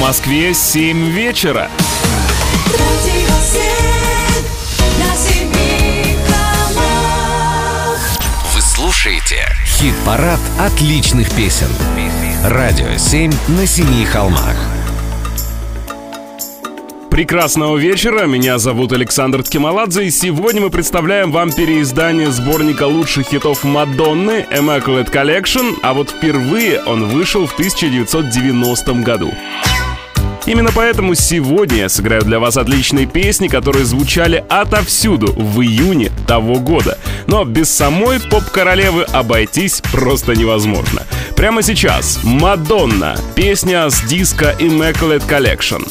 Москве 7 вечера. Вы слушаете хит-парад отличных песен. Радио 7 на семи холмах. Прекрасного вечера, меня зовут Александр Ткемаладзе, и сегодня мы представляем вам переиздание сборника лучших хитов Мадонны Immaculate Collection, а вот впервые он вышел в 1990 году. Именно поэтому сегодня я сыграю для вас отличные песни, которые звучали отовсюду в июне того года. Но без самой поп-королевы обойтись просто невозможно. Прямо сейчас Мадонна, песня с диска Immaculate Collection.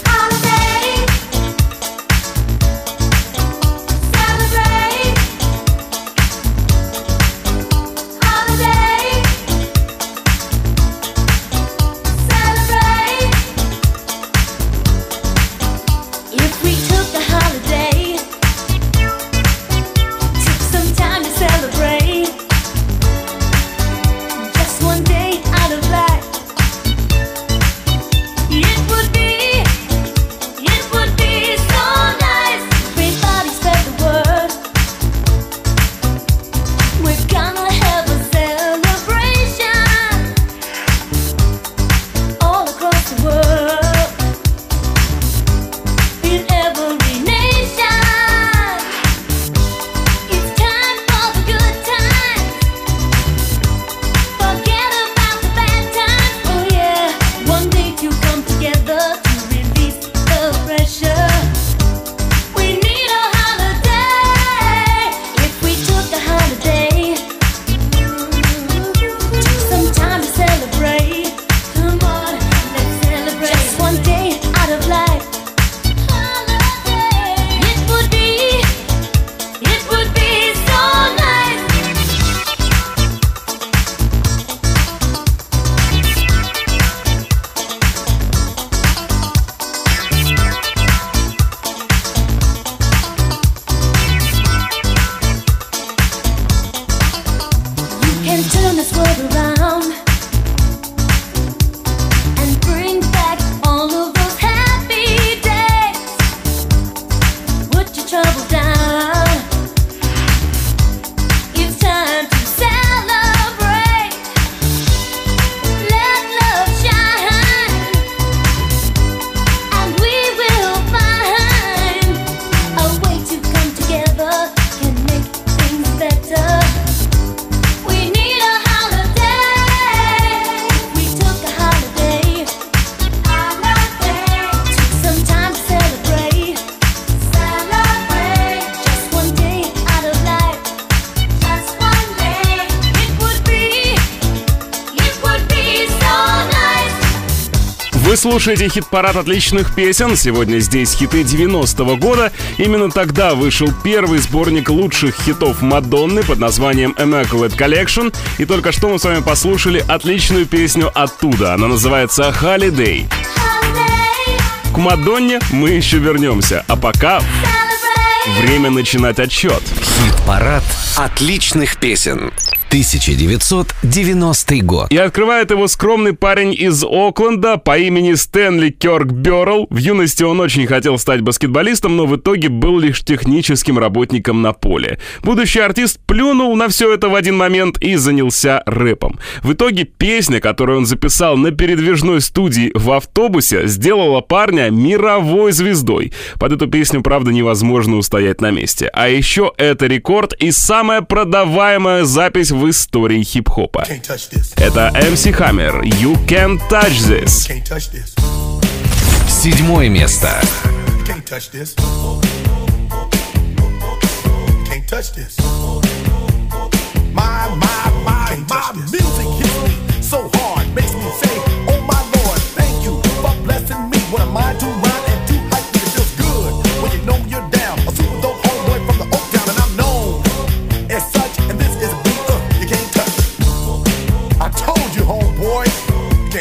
Слушаете хит-парад отличных песен. Сегодня здесь хиты 90-го года. Именно тогда вышел первый сборник лучших хитов Мадонны под названием Immaculate Collection. И только что мы с вами послушали отличную песню оттуда. Она называется Holiday. К Мадонне мы еще вернемся. А пока время начинать отчет. Хит-парад отличных песен. 1990 год. И открывает его скромный парень из Окленда по имени Стэнли Кёрк Бёрл. В юности он очень хотел стать баскетболистом, но в итоге был лишь техническим работником на поле. Будущий артист плюнул на все это в один момент и занялся рэпом. В итоге песня, которую он записал на передвижной студии в автобусе, сделала парня мировой звездой. Под эту песню, правда, невозможно устоять на месте. А еще это рекорд и самая продаваемая запись в истории хип-хопа. Это MC Hammer, You Can't Touch This. Седьмое место. My,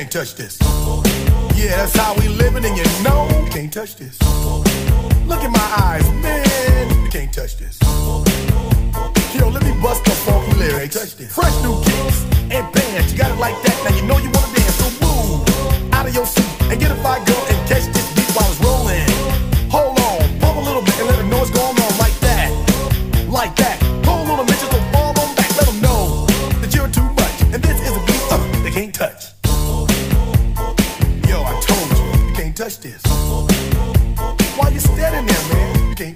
can't touch this. Yeah, that's how we living, and you know you can't touch this. Look in my eyes, man, you can't touch this. Yo, let me bust the funky lyrics. Fresh new kicks and bands, you got it like that. Now you know you wanna dance, so move out of your seat and get a fire girl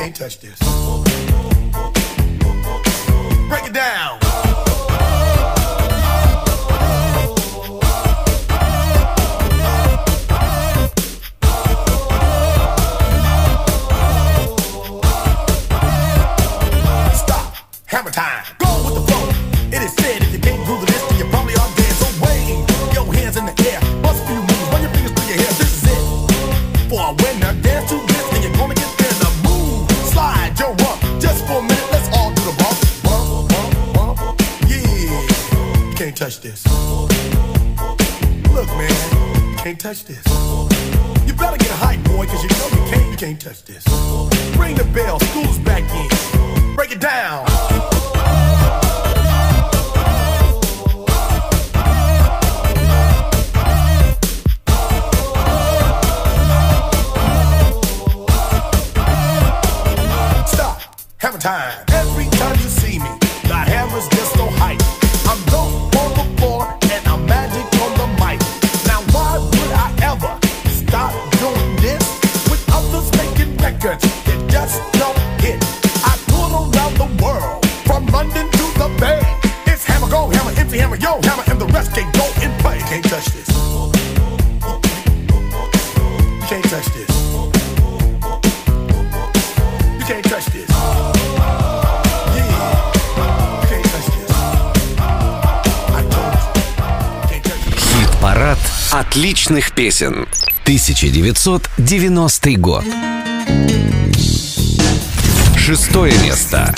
can't touch this. Break it down. touch this. отличных песен. 1990 год. Шестое место.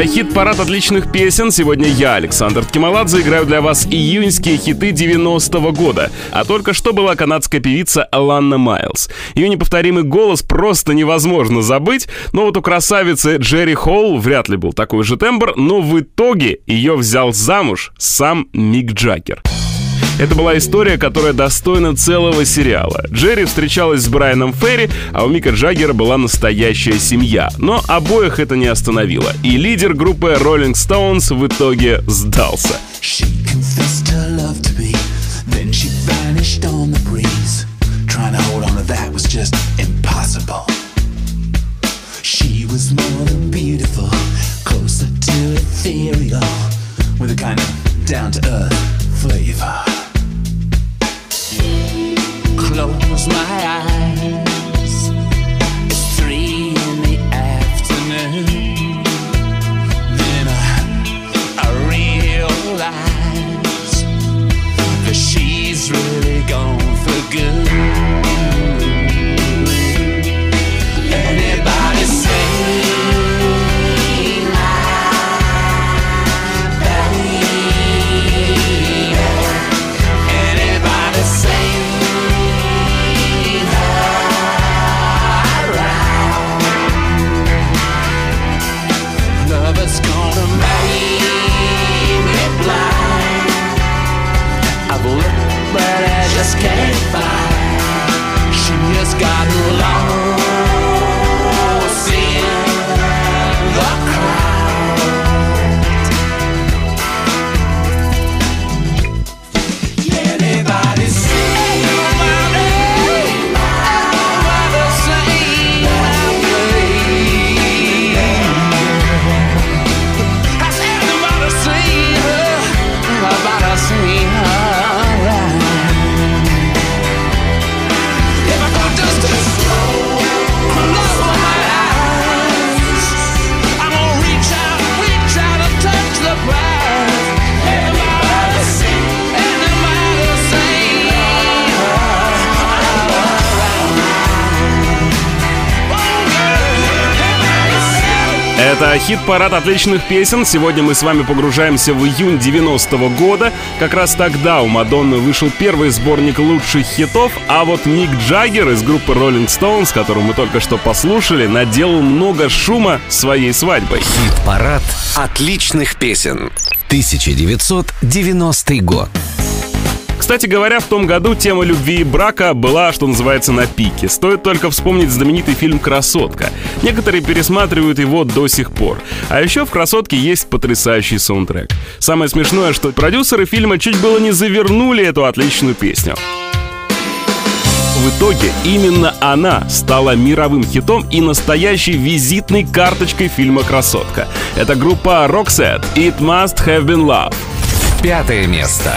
Это хит-парад отличных песен. Сегодня я, Александр Ткималадзе, играю для вас июньские хиты 90-го года. А только что была канадская певица Аланна Майлз. Ее неповторимый голос просто невозможно забыть, но вот у красавицы Джерри Холл вряд ли был такой же тембр, но в итоге ее взял замуж сам Мик Джаггер. Это была история, которая достойна целого сериала. Джерри встречалась с Брайаном Ферри, а у Мика Джаггера была настоящая семья. Но обоих это не остановило. И лидер группы Rolling Stones в итоге сдался. Ethereal, with a kind of down to earth flavor. Close my eyes. It's three in the afternoon. Then I, I realize that she's really gone for good. Это хит-парад отличных песен. Сегодня мы с вами погружаемся в июнь 90-го года. Как раз тогда у Мадонны вышел первый сборник лучших хитов, а вот Мик Джаггер из группы Rolling Stones, которую мы только что послушали, наделал много шума своей свадьбой. Хит-парад отличных песен. 1990 год. Кстати говоря, в том году тема любви и брака была, что называется, на пике. Стоит только вспомнить знаменитый фильм «Красотка». Некоторые пересматривают его до сих пор. А еще в «Красотке» есть потрясающий саундтрек. Самое смешное, что продюсеры фильма чуть было не завернули эту отличную песню. В итоге именно она стала мировым хитом и настоящей визитной карточкой фильма «Красотка». Это группа Roxette «It Must Have Been Love». Пятое место.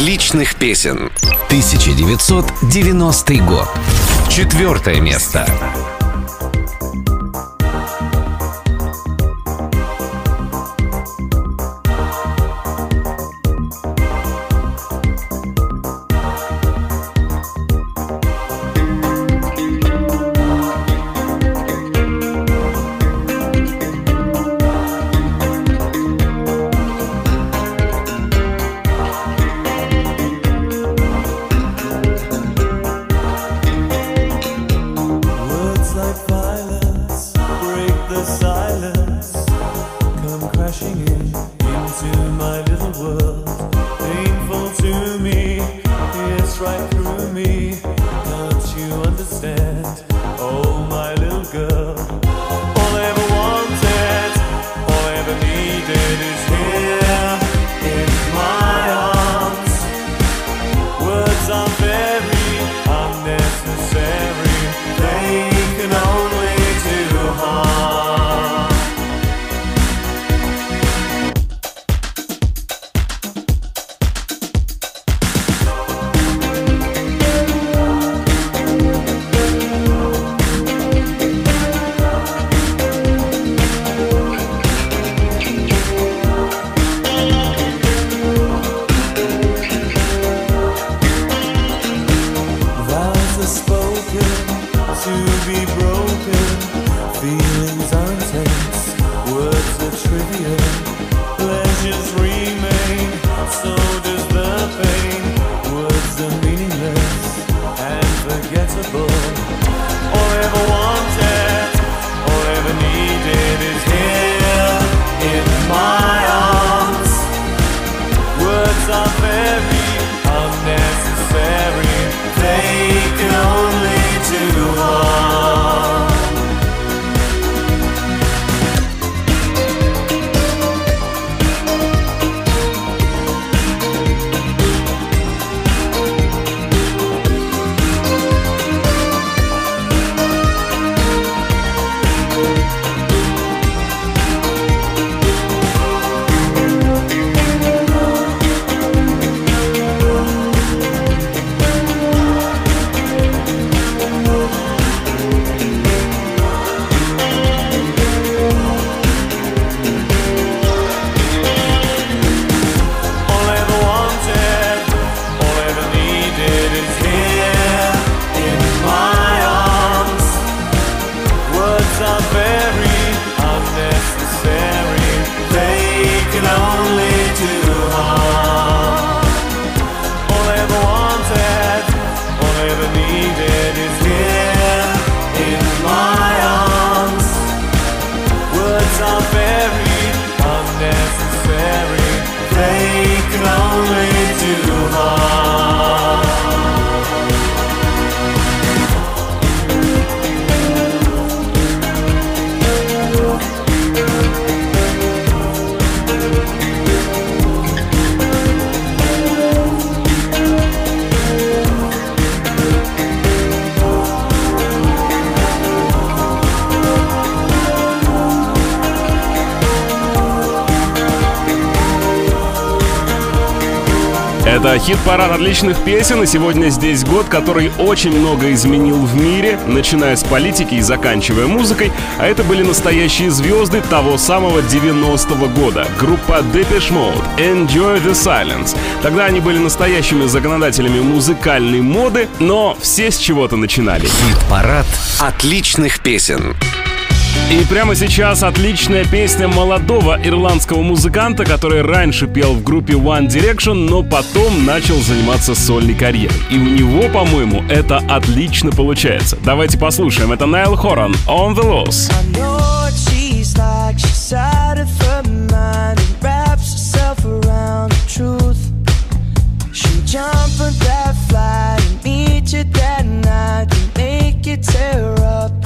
Отличных песен. 1990 год. Четвертое место. Хит-парад отличных песен, и сегодня здесь год, который очень много изменил в мире, начиная с политики и заканчивая музыкой, а это были настоящие звезды того самого 90-го года. Группа Depeche Mode, Enjoy the Silence. Тогда они были настоящими законодателями музыкальной моды, но все с чего-то начинали. Хит-парад отличных песен. И прямо сейчас отличная песня молодого ирландского музыканта, который раньше пел в группе One Direction, но потом начал заниматься сольной карьерой. И у него, по-моему, это отлично получается. Давайте послушаем. Это Найл Хоран, On The Loss. Jump on that flight and meet you that night and make you tear up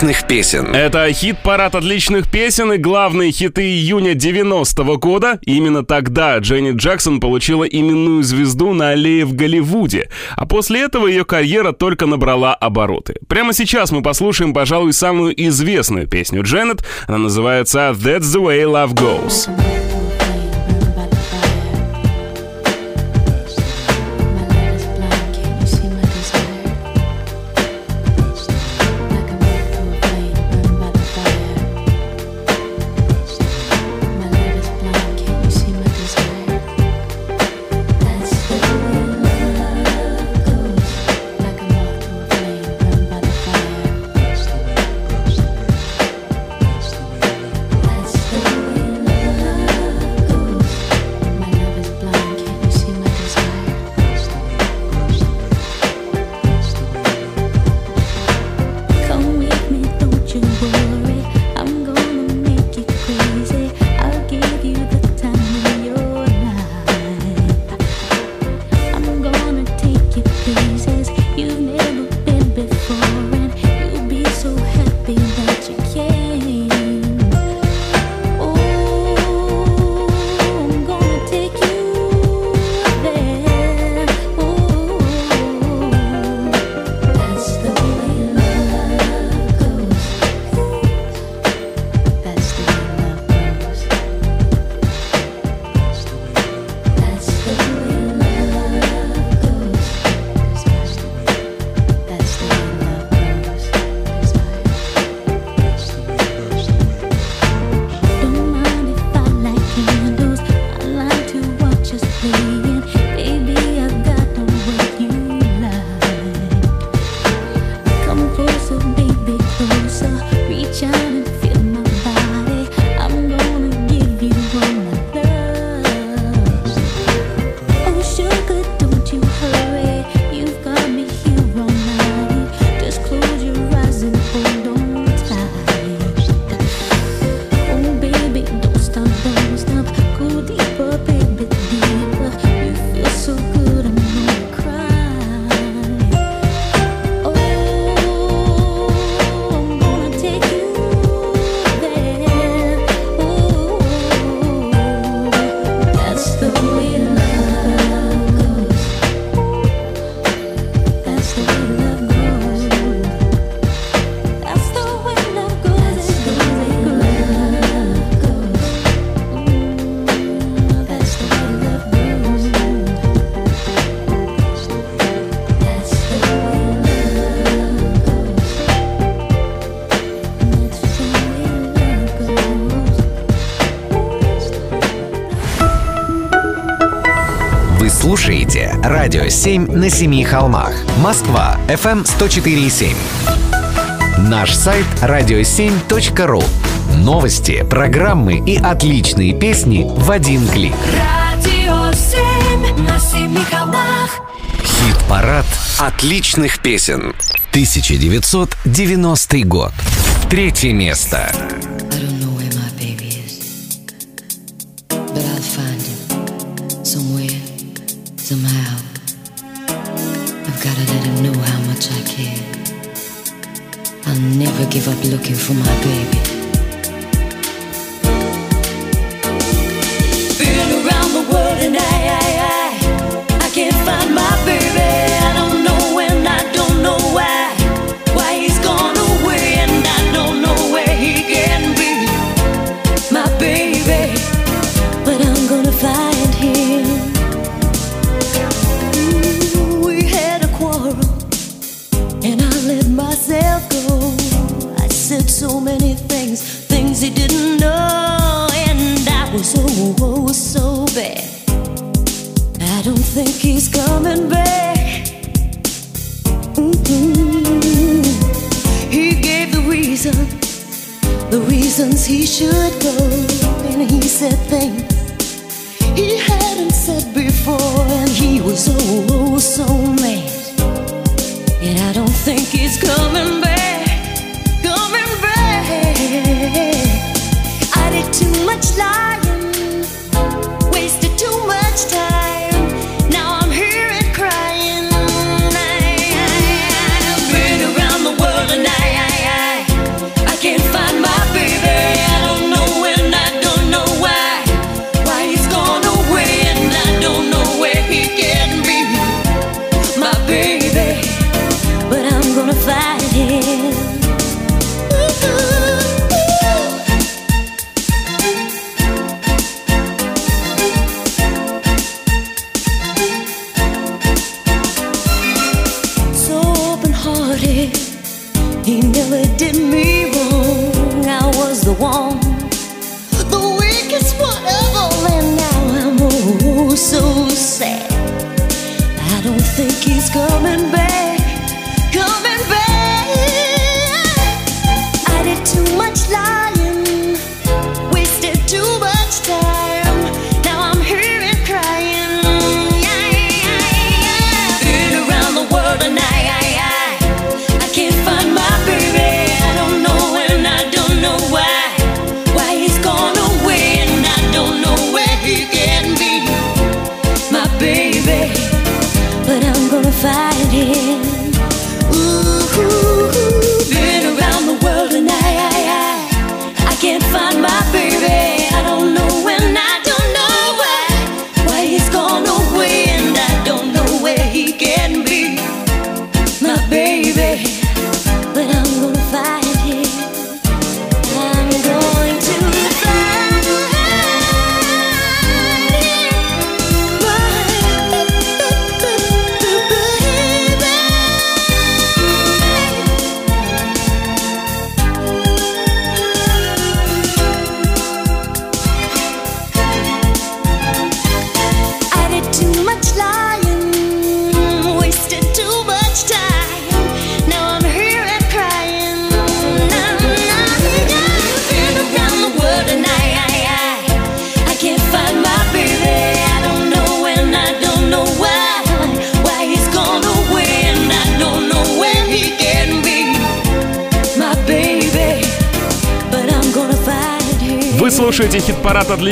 отличных песен. Это хит-парад отличных песен и главные хиты июня 90-го года. Именно тогда Дженни Джексон получила именную звезду на аллее в Голливуде. А после этого ее карьера только набрала обороты. Прямо сейчас мы послушаем, пожалуй, самую известную песню Дженнет. Она называется «That's the way love goes». 7 на семи холмах. Москва. FM 104,7. Эм Наш сайт radio7.ru. Новости, программы и отличные песни в один клик. Радио 7 на семи холмах. Хит-парад отличных песен. 1990 год. Третье место. for my baby. should go.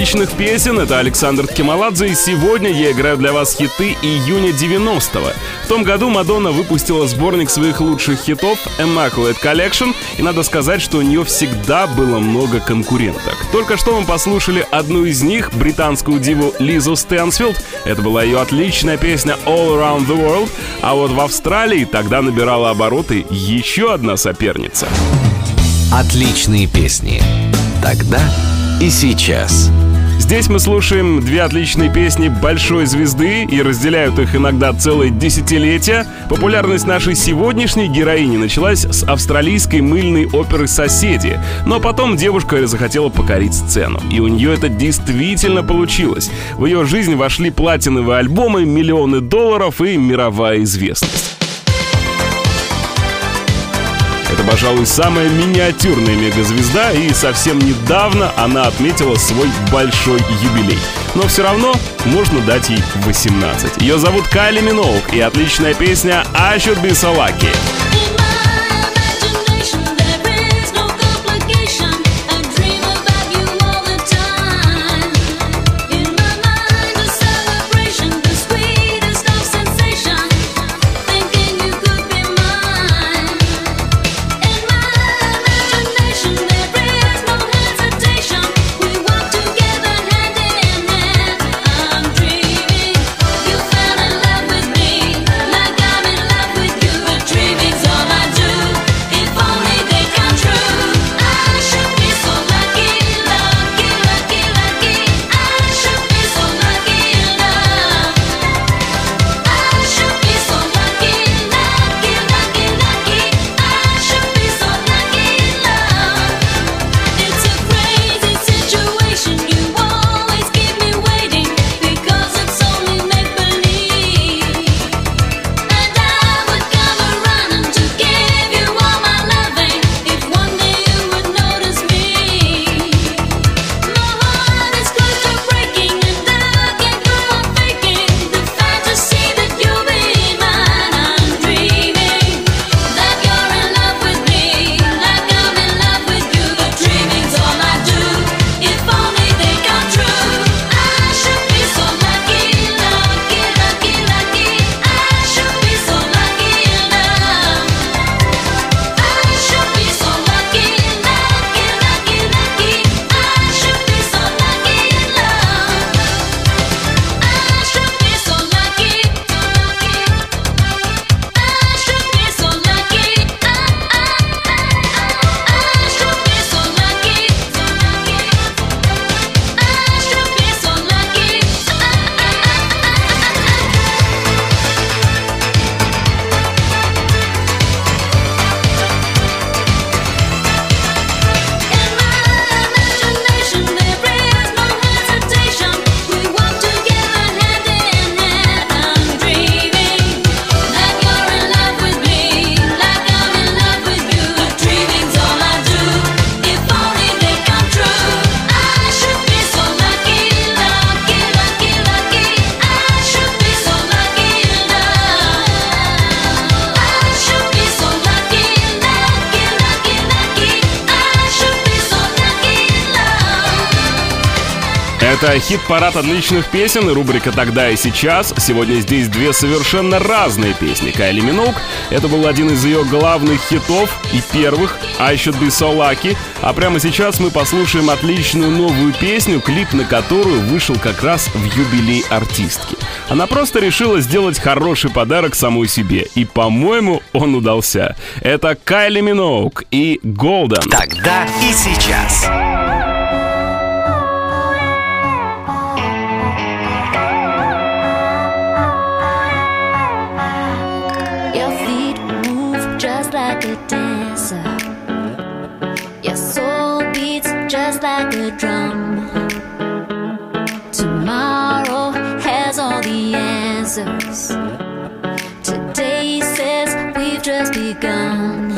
отличных песен, это Александр Ткемаладзе, и сегодня я играю для вас хиты июня 90-го. В том году Мадонна выпустила сборник своих лучших хитов Immaculate Collection, и надо сказать, что у нее всегда было много конкуренток. Только что мы послушали одну из них, британскую диву Лизу Стэнсфилд, это была ее отличная песня All Around the World, а вот в Австралии тогда набирала обороты еще одна соперница. Отличные песни. Тогда и сейчас. Здесь мы слушаем две отличные песни большой звезды и разделяют их иногда целые десятилетия. Популярность нашей сегодняшней героини началась с австралийской мыльной оперы «Соседи», но потом девушка захотела покорить сцену, и у нее это действительно получилось. В ее жизнь вошли платиновые альбомы, миллионы долларов и мировая известность. пожалуй, самая миниатюрная мегазвезда, и совсем недавно она отметила свой большой юбилей. Но все равно можно дать ей 18. Ее зовут Кайли Миноук, и отличная песня «I should be so lucky». Это хит-парад отличных песен и рубрика «Тогда и сейчас». Сегодня здесь две совершенно разные песни. Кайли Миноук — это был один из ее главных хитов и первых «I Should Be So Lucky». А прямо сейчас мы послушаем отличную новую песню, клип на которую вышел как раз в юбилей артистки. Она просто решила сделать хороший подарок самой себе. И, по-моему, он удался. Это Кайли Миноук и Голден. Тогда и сейчас. Like a drum. Tomorrow has all the answers. Today says we've just begun.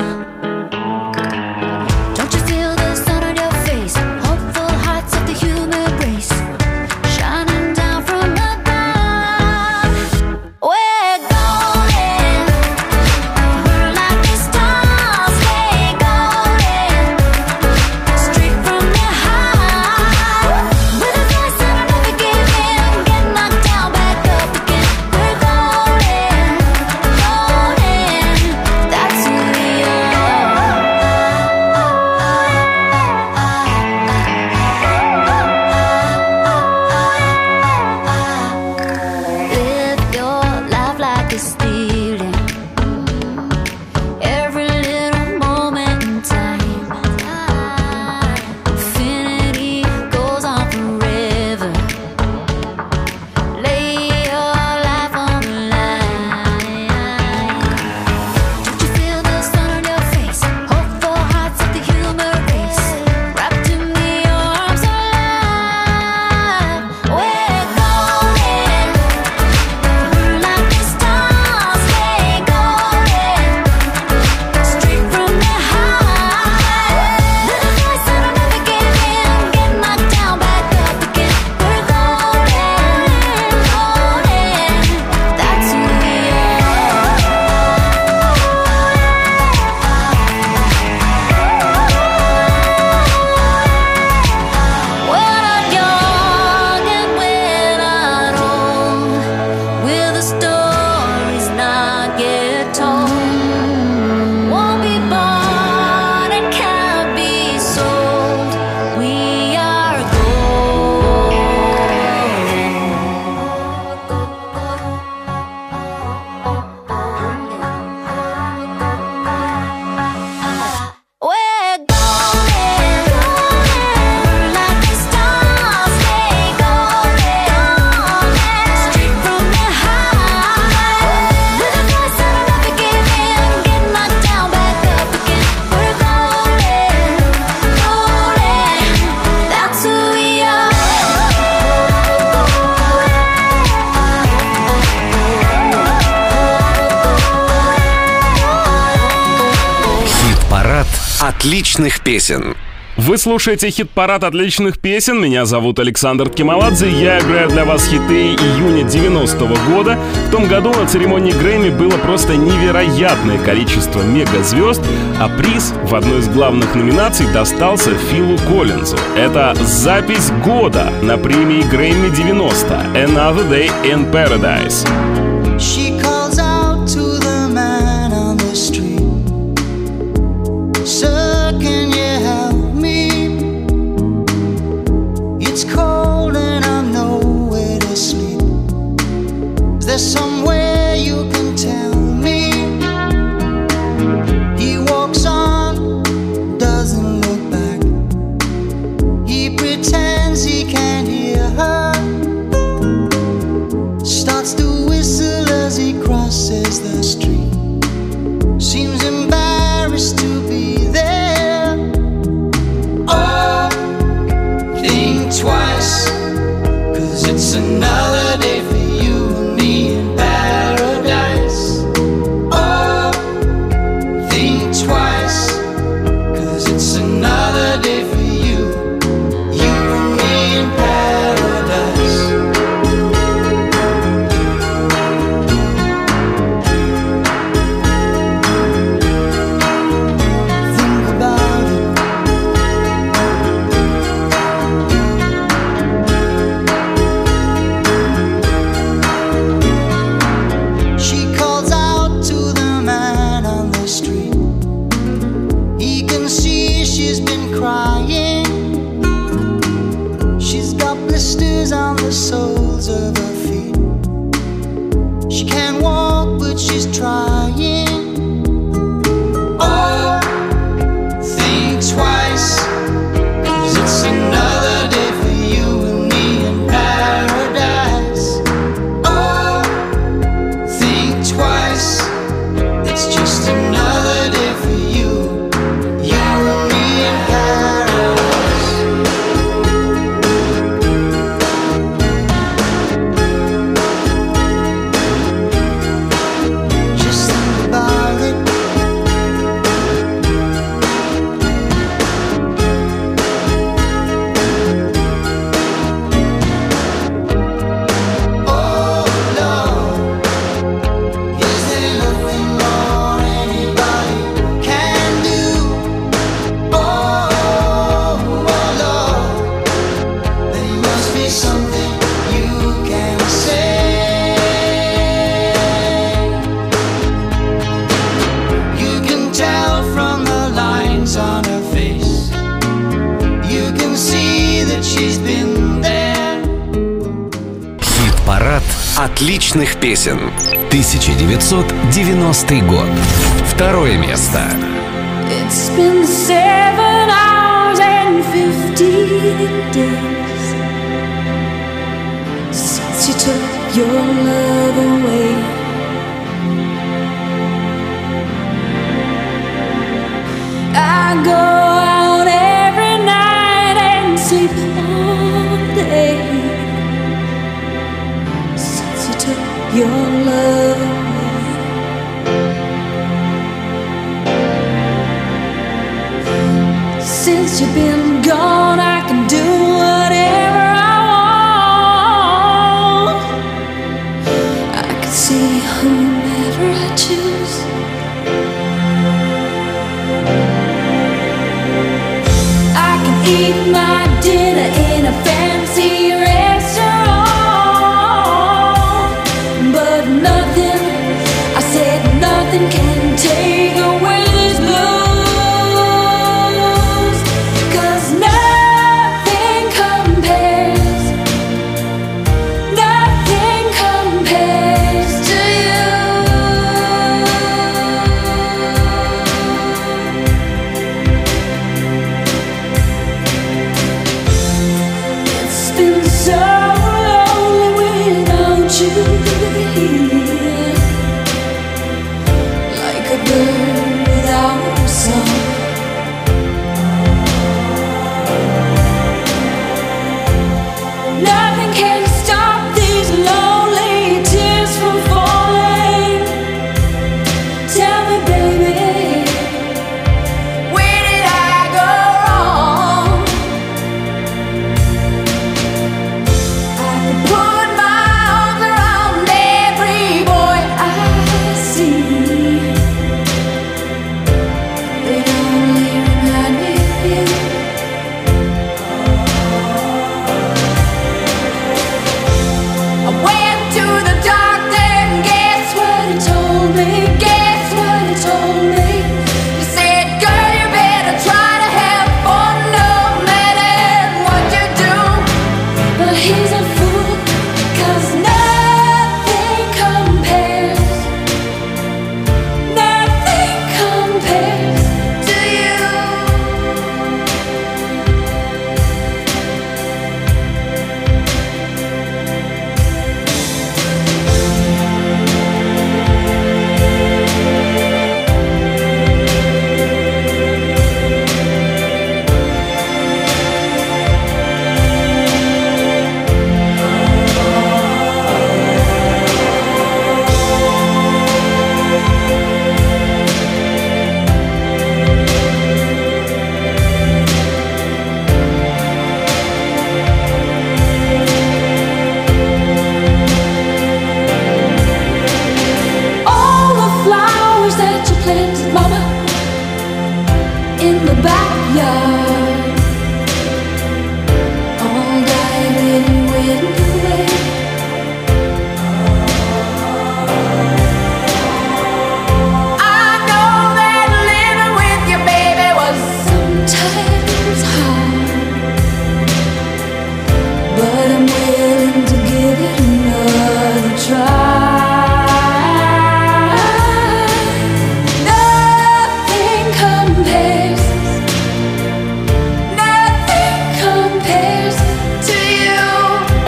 Отличных песен. Вы слушаете хит-парад отличных песен. Меня зовут Александр Кималадзе. Я играю для вас хиты июня 90-го года. В том году на церемонии Грэмми было просто невероятное количество мегазвезд, а приз в одной из главных номинаций достался Филу Коллинзу. Это запись года на премии Грэмми 90 Another Day in Paradise. Seven hours and fifty days since you took your love away. I go out every night and sleep all day since you took your love you've been gone, I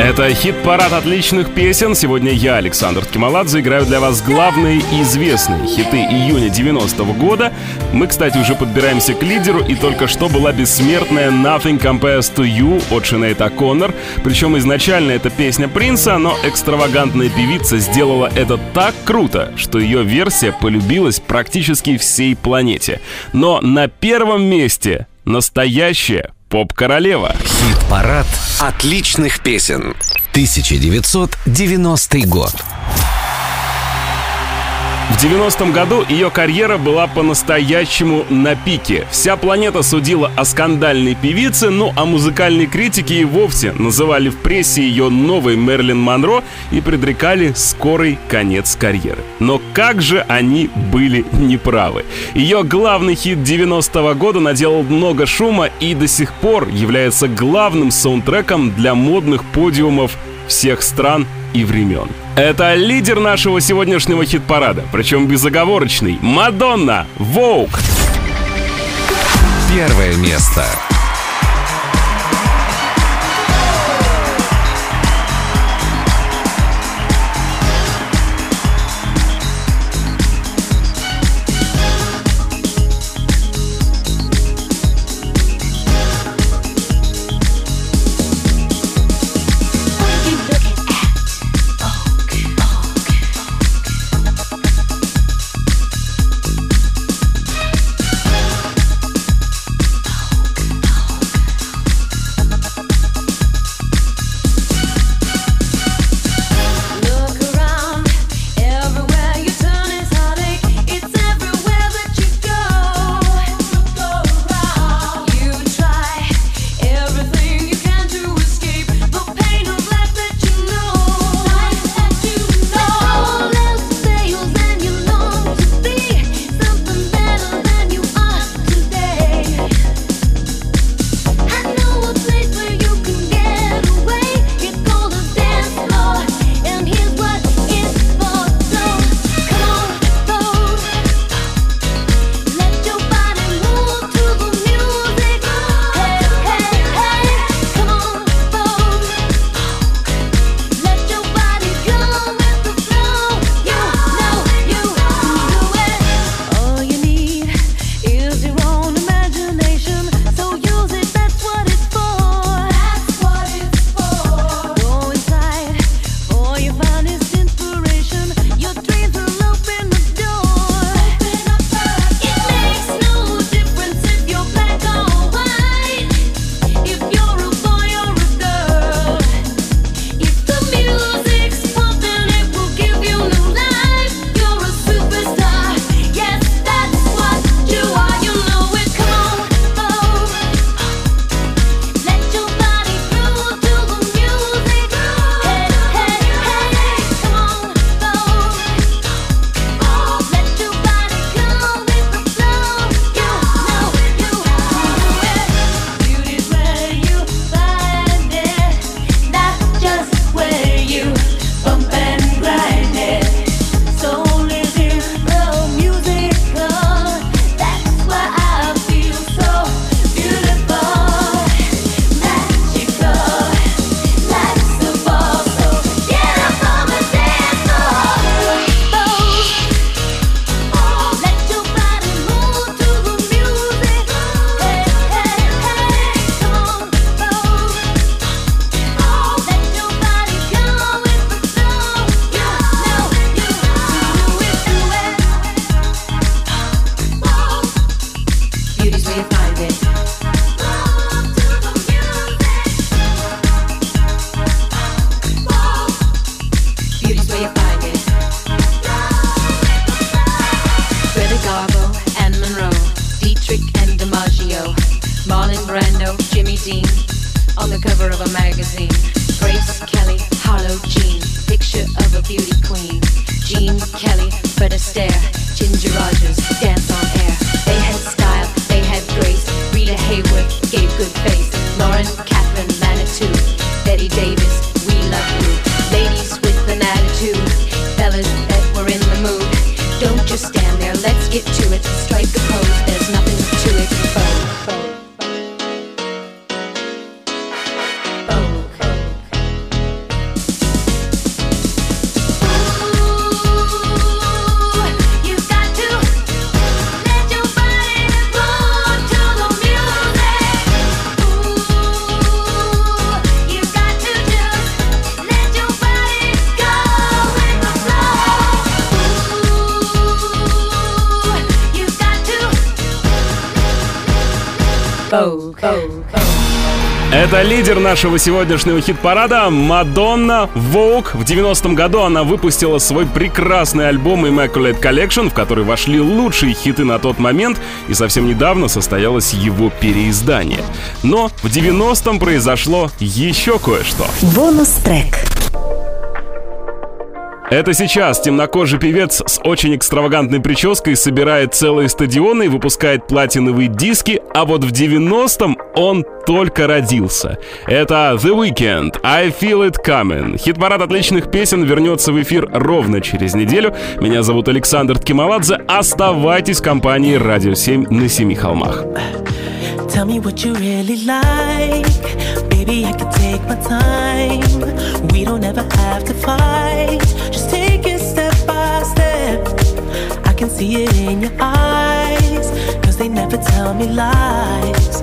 Это хит-парад отличных песен. Сегодня я, Александр Ткималадзе, играю для вас главные известные хиты июня 90-го года. Мы, кстати, уже подбираемся к лидеру, и только что была бессмертная Nothing Compares to You от Шинейта Коннор. Причем изначально это песня Принца, но экстравагантная певица сделала это так круто, что ее версия полюбилась практически всей планете. Но на первом месте настоящая поп-королева. Хит-парад отличных песен. 1990 год. В 90-м году ее карьера была по-настоящему на пике. Вся планета судила о скандальной певице, ну а музыкальные критики и вовсе называли в прессе ее новой Мерлин Монро и предрекали скорый конец карьеры. Но как же они были неправы. Ее главный хит 90-го года наделал много шума и до сих пор является главным саундтреком для модных подиумов всех стран и времен. Это лидер нашего сегодняшнего хит-парада, причем безоговорочный. Мадонна! Воук! Первое место. лидер нашего сегодняшнего хит-парада — Мадонна Vogue. В 90-м году она выпустила свой прекрасный альбом Immaculate Collection, в который вошли лучшие хиты на тот момент, и совсем недавно состоялось его переиздание. Но в 90-м произошло еще кое-что. Бонус-трек. Это сейчас темнокожий певец с очень экстравагантной прической собирает целые стадионы и выпускает платиновые диски, а вот в 90-м он только родился. Это The Weeknd, I Feel It Coming. Хит-парад отличных песен вернется в эфир ровно через неделю. Меня зовут Александр Ткималадзе. Оставайтесь в компании «Радио 7» на Семи холмах. Tell me what you really like. Baby, I can take my time. We don't ever have to fight. Just take it step by step. I can see it in your eyes. Cause they never tell me lies.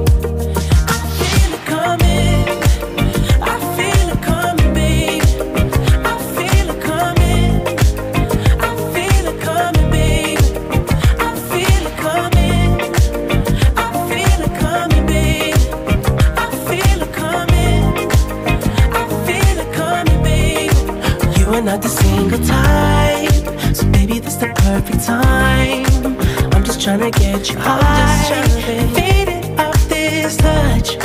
Not the single type, so baby, this the perfect time. I'm just tryna get you high, faded off this touch.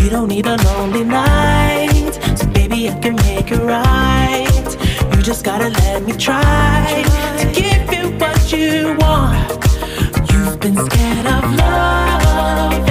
You don't need a lonely night, so baby, I can make it right. You just gotta let me try to give you what you want. You've been scared of love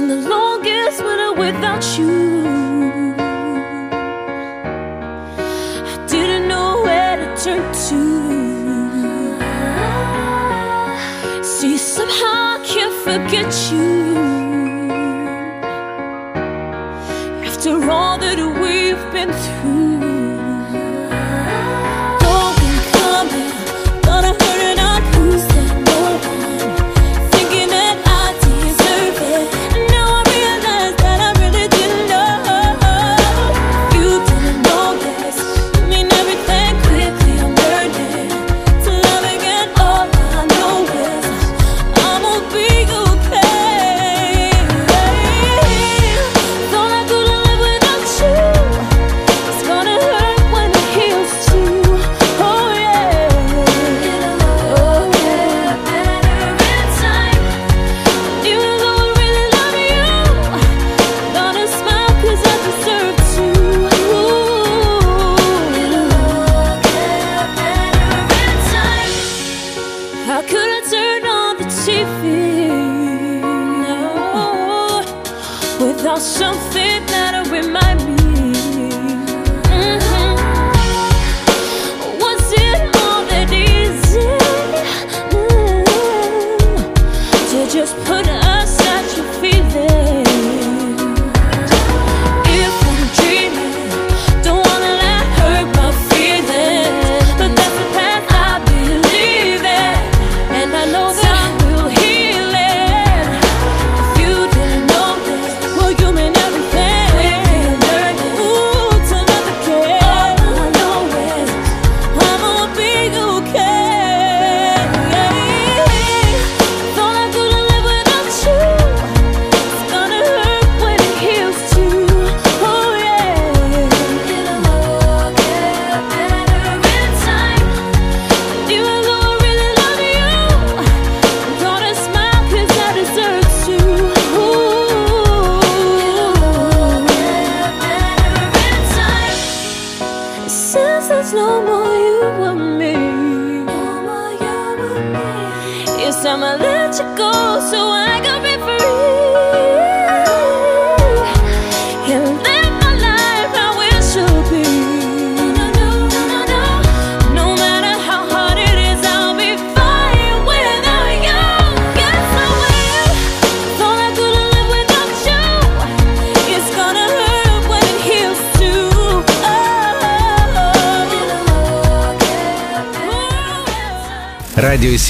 been the longest winter without you. I didn't know where to turn to. See, somehow I can't forget you. After all that we've been through.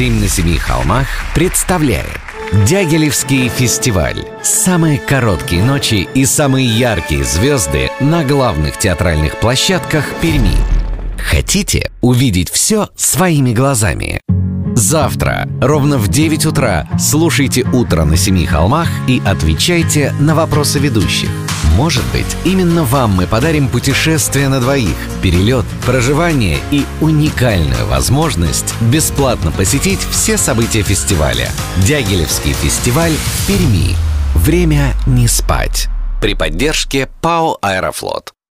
«Семь на семи холмах» представляет Дягилевский фестиваль. Самые короткие ночи и самые яркие звезды на главных театральных площадках Перми. Хотите увидеть все своими глазами? Завтра, ровно в 9 утра, слушайте «Утро на семи холмах» и отвечайте на вопросы ведущих. Может быть, именно вам мы подарим путешествие на двоих, перелет, проживание и уникальную возможность бесплатно посетить все события фестиваля. Дягилевский фестиваль в Перми. Время не спать. При поддержке ПАО «Аэрофлот».